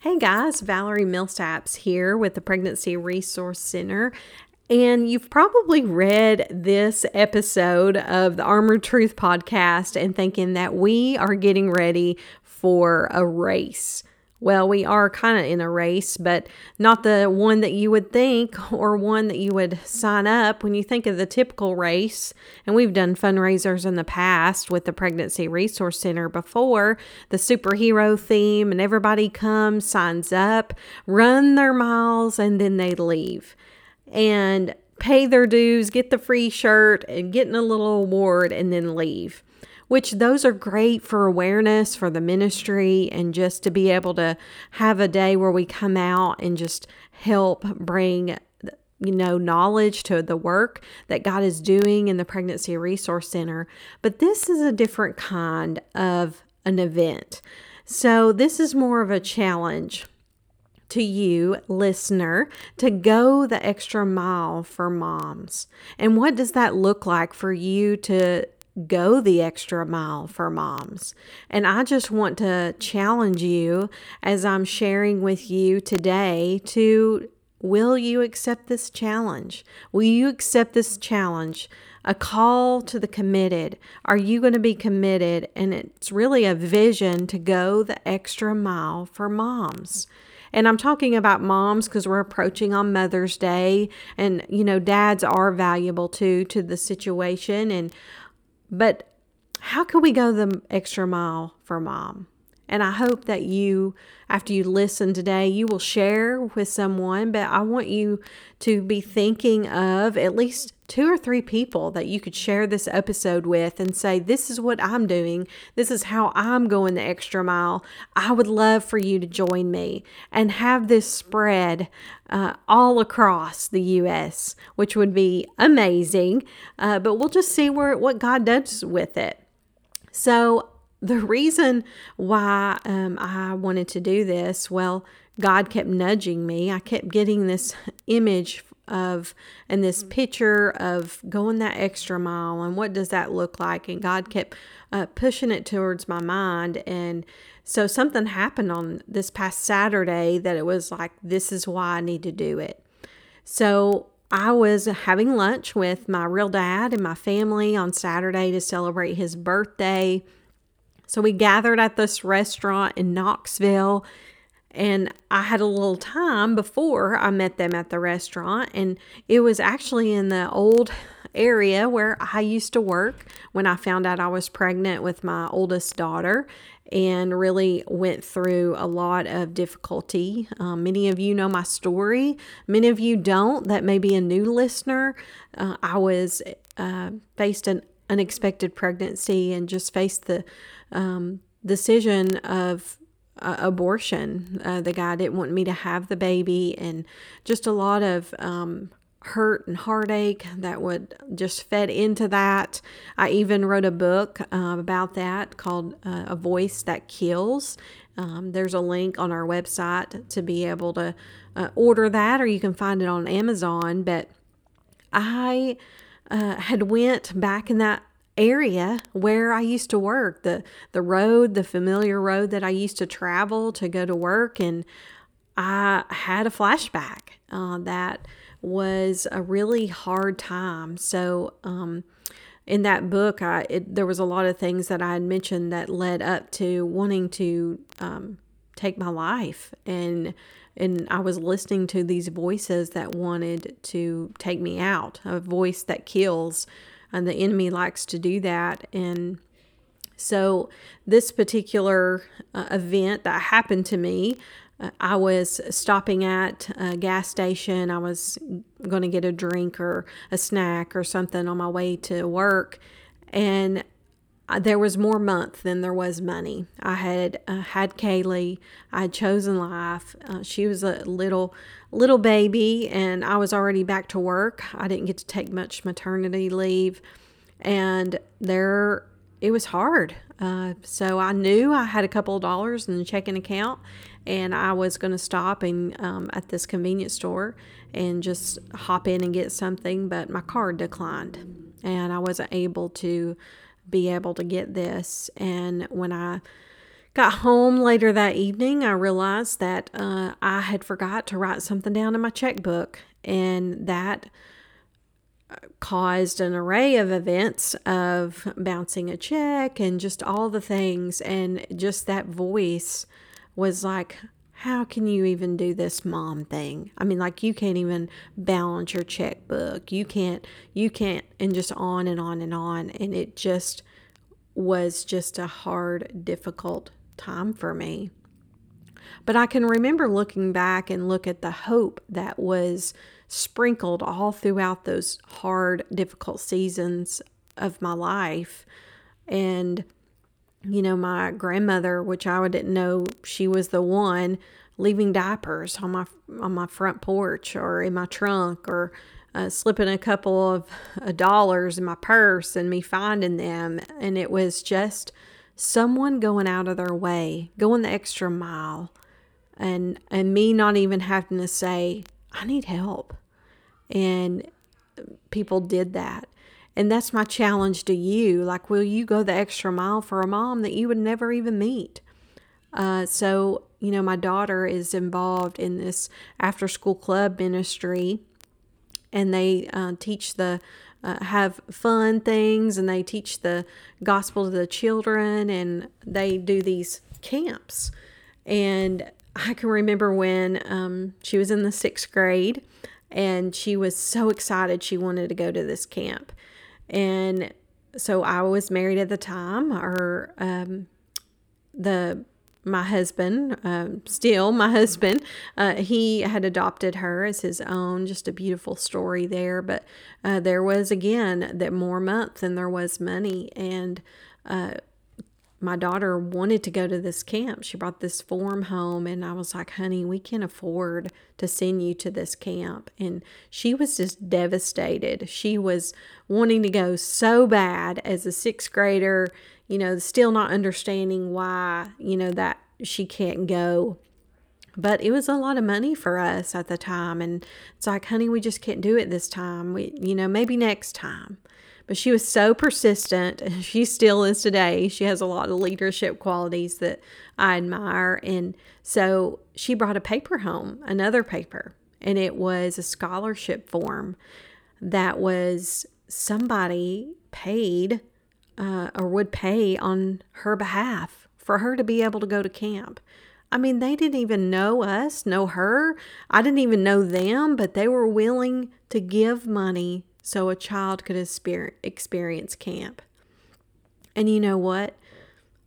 Hey guys, Valerie Millsaps here with the Pregnancy Resource Center. And you've probably read this episode of the Armored Truth podcast and thinking that we are getting ready for a race. Well, we are kind of in a race, but not the one that you would think or one that you would sign up when you think of the typical race. And we've done fundraisers in the past with the Pregnancy Resource Center before, the superhero theme, and everybody comes, signs up, run their miles, and then they leave. And pay their dues, get the free shirt, and get in a little award, and then leave which those are great for awareness for the ministry and just to be able to have a day where we come out and just help bring you know knowledge to the work that God is doing in the pregnancy resource center but this is a different kind of an event so this is more of a challenge to you, listener, to go the extra mile for moms. And what does that look like for you to go the extra mile for moms. And I just want to challenge you as I'm sharing with you today to will you accept this challenge? Will you accept this challenge? A call to the committed. Are you going to be committed? And it's really a vision to go the extra mile for moms. And I'm talking about moms because we're approaching on Mother's Day, and you know, dads are valuable too to the situation. And but how can we go the extra mile for mom? And I hope that you, after you listen today, you will share with someone. But I want you to be thinking of at least two or three people that you could share this episode with and say, This is what I'm doing. This is how I'm going the extra mile. I would love for you to join me and have this spread uh, all across the U.S., which would be amazing. Uh, but we'll just see where what God does with it. So the reason why um, I wanted to do this, well, God kept nudging me. I kept getting this image of and this picture of going that extra mile and what does that look like and god kept uh, pushing it towards my mind and so something happened on this past saturday that it was like this is why i need to do it so I was having lunch with my real dad and my family on Saturday to celebrate his birthday. So we gathered at this restaurant in Knoxville and I had a little time before I met them at the restaurant, and it was actually in the old area where I used to work when I found out I was pregnant with my oldest daughter and really went through a lot of difficulty. Um, many of you know my story, many of you don't. That may be a new listener. Uh, I was uh, faced an unexpected pregnancy and just faced the um, decision of uh, abortion. Uh, the guy didn't want me to have the baby, and just a lot of um, hurt and heartache that would just fed into that. I even wrote a book uh, about that called uh, A Voice That Kills. Um, there's a link on our website to be able to uh, order that, or you can find it on Amazon. But I uh, had went back in that area where I used to work, the the road, the familiar road that I used to travel to go to work, and I had a flashback uh, that was a really hard time. So, um, in that book, I it, there was a lot of things that I had mentioned that led up to wanting to um, take my life, and and I was listening to these voices that wanted to take me out, a voice that kills and the enemy likes to do that. And so, this particular uh, event that happened to me, uh, I was stopping at a gas station. I was going to get a drink or a snack or something on my way to work. And there was more month than there was money. I had uh, had Kaylee. I had chosen life. Uh, she was a little little baby, and I was already back to work. I didn't get to take much maternity leave, and there it was hard. Uh, so I knew I had a couple of dollars in the checking account, and I was going to stop and um, at this convenience store and just hop in and get something, but my card declined, and I wasn't able to be able to get this. And when I got home later that evening, I realized that uh, I had forgot to write something down in my checkbook, and that uh, caused an array of events of bouncing a check and just all the things. And just that voice was like, how can you even do this mom thing? I mean, like you can't even balance your checkbook. You can't, you can't, and just on and on and on. And it just was just a hard, difficult time for me. But I can remember looking back and look at the hope that was sprinkled all throughout those hard, difficult seasons of my life. And, you know, my grandmother, which I didn't know she was the one, leaving diapers on my on my front porch or in my trunk or uh, slipping a couple of uh, dollars in my purse and me finding them and it was just someone going out of their way, going the extra mile, and and me not even having to say, I need help. And people did that. And that's my challenge to you. Like, will you go the extra mile for a mom that you would never even meet? Uh, so, you know, my daughter is involved in this after school club ministry, and they uh, teach the uh, have fun things and they teach the gospel to the children and they do these camps. And I can remember when um, she was in the sixth grade and she was so excited she wanted to go to this camp. And so I was married at the time. Or um, the my husband, um, still my husband, uh, he had adopted her as his own. Just a beautiful story there. But uh, there was again that more month than there was money, and uh, my daughter wanted to go to this camp. She brought this form home, and I was like, honey, we can't afford to send you to this camp. And she was just devastated. She was wanting to go so bad as a sixth grader you know, still not understanding why, you know, that she can't go. But it was a lot of money for us at the time. And it's like, honey, we just can't do it this time. We, you know, maybe next time. But she was so persistent. And she still is today. She has a lot of leadership qualities that I admire. And so she brought a paper home, another paper, and it was a scholarship form that was somebody paid uh, or would pay on her behalf for her to be able to go to camp. I mean, they didn't even know us, know her. I didn't even know them, but they were willing to give money so a child could experience camp. And you know what?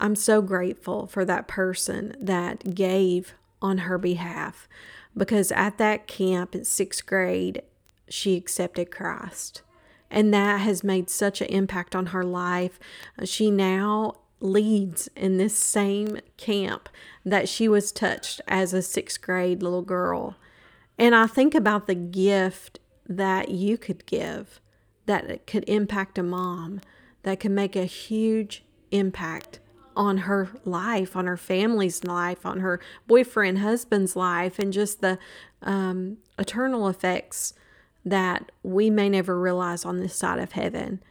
I'm so grateful for that person that gave on her behalf because at that camp in sixth grade, she accepted Christ. And that has made such an impact on her life. She now leads in this same camp that she was touched as a sixth grade little girl. And I think about the gift that you could give that could impact a mom, that could make a huge impact on her life, on her family's life, on her boyfriend, husband's life, and just the um, eternal effects that we may never realize on this side of heaven.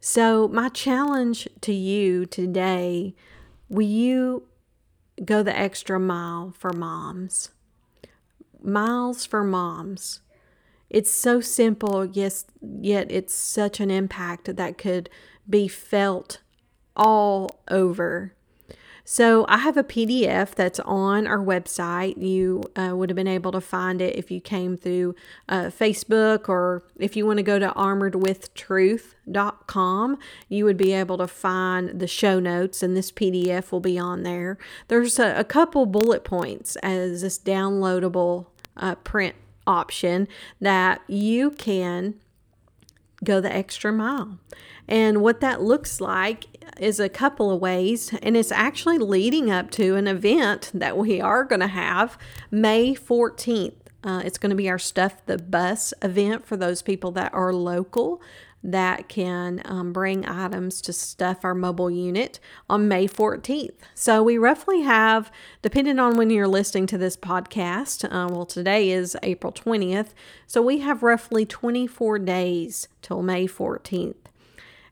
So, my challenge to you today will you go the extra mile for moms? Miles for moms. It's so simple, yes, yet it's such an impact that could be felt all over so I have a PDF that's on our website. You uh, would have been able to find it if you came through uh, Facebook or if you want to go to armoredwithtruth.com, you would be able to find the show notes and this PDF will be on there. There's a, a couple bullet points as this downloadable uh, print option that you can go the extra mile. And what that looks like is a couple of ways, and it's actually leading up to an event that we are going to have May 14th. Uh, it's going to be our Stuff the Bus event for those people that are local that can um, bring items to stuff our mobile unit on May 14th. So we roughly have, depending on when you're listening to this podcast, uh, well, today is April 20th. So we have roughly 24 days till May 14th.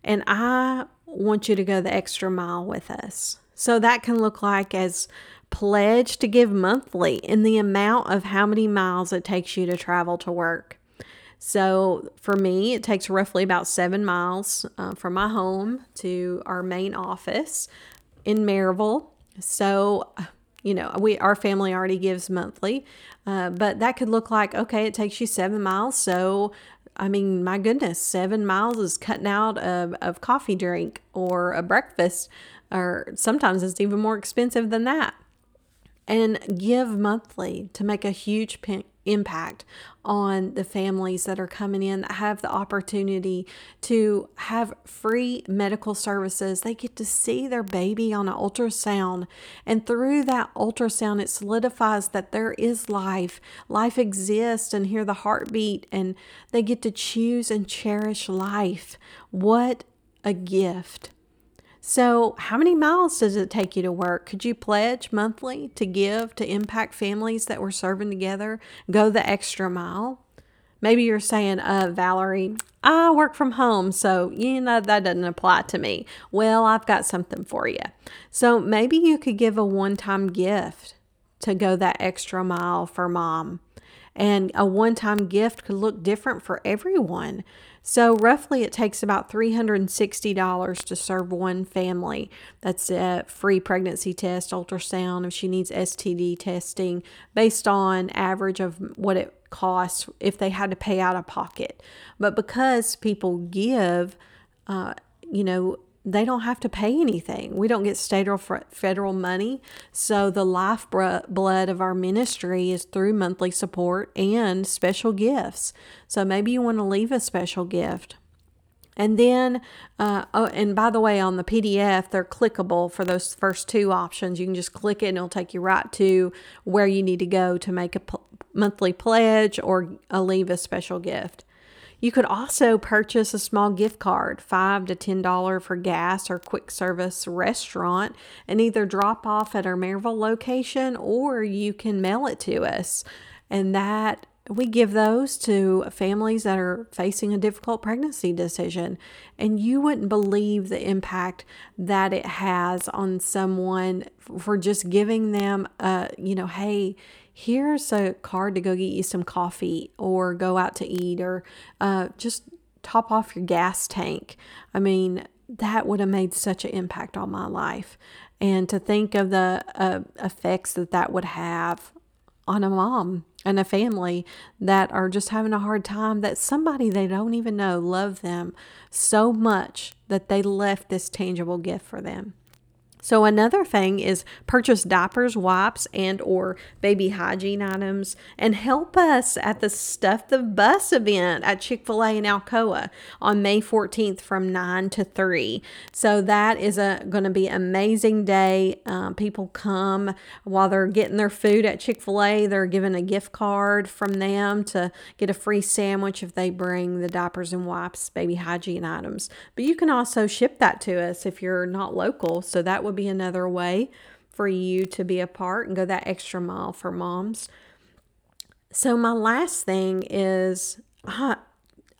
And I want you to go the extra mile with us. So that can look like as pledge to give monthly in the amount of how many miles it takes you to travel to work. So for me, it takes roughly about seven miles uh, from my home to our main office in Maryville. So, you know, we our family already gives monthly, uh, but that could look like okay, it takes you seven miles. So, I mean, my goodness, seven miles is cutting out of, of coffee drink or a breakfast, or sometimes it's even more expensive than that and give monthly to make a huge impact on the families that are coming in that have the opportunity to have free medical services. They get to see their baby on an ultrasound, and through that ultrasound, it solidifies that there is life. Life exists, and hear the heartbeat, and they get to choose and cherish life. What a gift! So, how many miles does it take you to work? Could you pledge monthly to give to impact families that we're serving together? Go the extra mile. Maybe you're saying, uh, Valerie, I work from home, so you know that doesn't apply to me. Well, I've got something for you. So maybe you could give a one time gift to go that extra mile for mom. And a one time gift could look different for everyone. So, roughly, it takes about $360 to serve one family. That's a free pregnancy test, ultrasound, if she needs STD testing, based on average of what it costs if they had to pay out of pocket. But because people give, uh, you know, they don't have to pay anything. We don't get state or federal money. So the lifeblood of our ministry is through monthly support and special gifts. So maybe you want to leave a special gift. And then, uh, oh, and by the way, on the PDF, they're clickable for those first two options. You can just click it and it'll take you right to where you need to go to make a p- monthly pledge or uh, leave a special gift. You could also purchase a small gift card, five to ten dollar for gas or quick service restaurant, and either drop off at our Maryville location or you can mail it to us. And that we give those to families that are facing a difficult pregnancy decision. And you wouldn't believe the impact that it has on someone for just giving them a, you know, hey, here's a card to go get you some coffee or go out to eat or uh, just top off your gas tank. I mean, that would have made such an impact on my life. And to think of the uh, effects that that would have on a mom and a family that are just having a hard time, that somebody they don't even know love them so much that they left this tangible gift for them. So another thing is purchase diapers, wipes, and or baby hygiene items and help us at the Stuff the Bus event at Chick-fil-A in Alcoa on May 14th from 9 to 3. So that is a going to be amazing day. Um, people come while they're getting their food at Chick-fil-A. They're given a gift card from them to get a free sandwich if they bring the diapers and wipes, baby hygiene items. But you can also ship that to us if you're not local. So that would be another way for you to be a part and go that extra mile for moms. So, my last thing is I,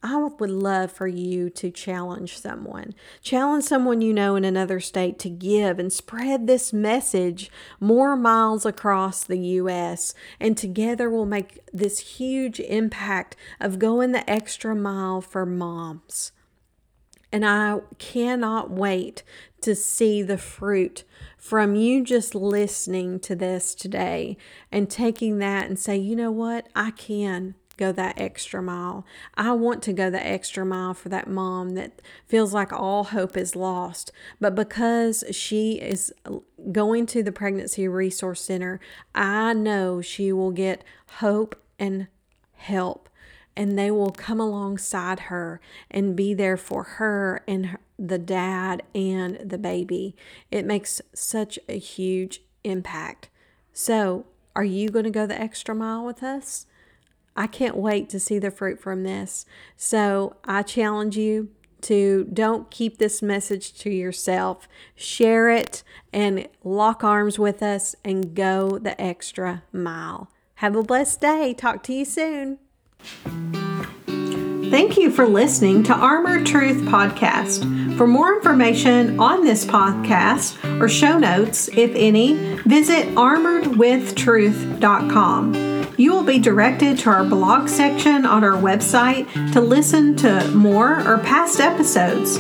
I would love for you to challenge someone. Challenge someone you know in another state to give and spread this message more miles across the U.S. And together we'll make this huge impact of going the extra mile for moms. And I cannot wait to see the fruit from you just listening to this today and taking that and say, you know what, I can go that extra mile. I want to go the extra mile for that mom that feels like all hope is lost. But because she is going to the Pregnancy Resource Center, I know she will get hope and help and they will come alongside her and be there for her and the dad and the baby. It makes such a huge impact. So, are you going to go the extra mile with us? I can't wait to see the fruit from this. So, I challenge you to don't keep this message to yourself. Share it and lock arms with us and go the extra mile. Have a blessed day. Talk to you soon. Thank you for listening to Armor Truth Podcast. For more information on this podcast or show notes, if any, visit armoredwithtruth.com. You will be directed to our blog section on our website to listen to more or past episodes.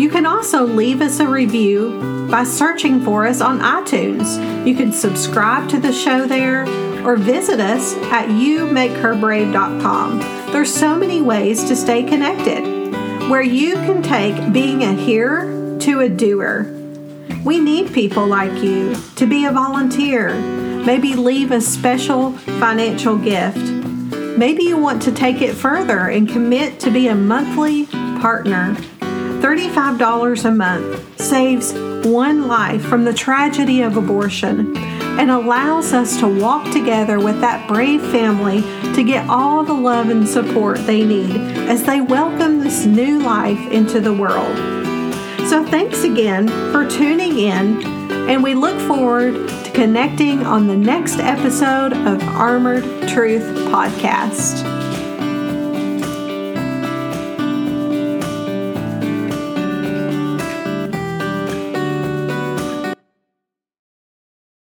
You can also leave us a review by searching for us on iTunes. You can subscribe to the show there Mm-hmm. or visit us at youmakeherbrave.com. There's so many ways to stay connected where you can take being a hearer to a doer. We need people like you to be a volunteer, maybe leave a special financial gift. Maybe you want to take it further and commit to be a monthly partner. $35 a month saves one life from the tragedy of abortion and allows us to walk together with that brave family to get all the love and support they need as they welcome this new life into the world. So, thanks again for tuning in, and we look forward to connecting on the next episode of Armored Truth Podcast.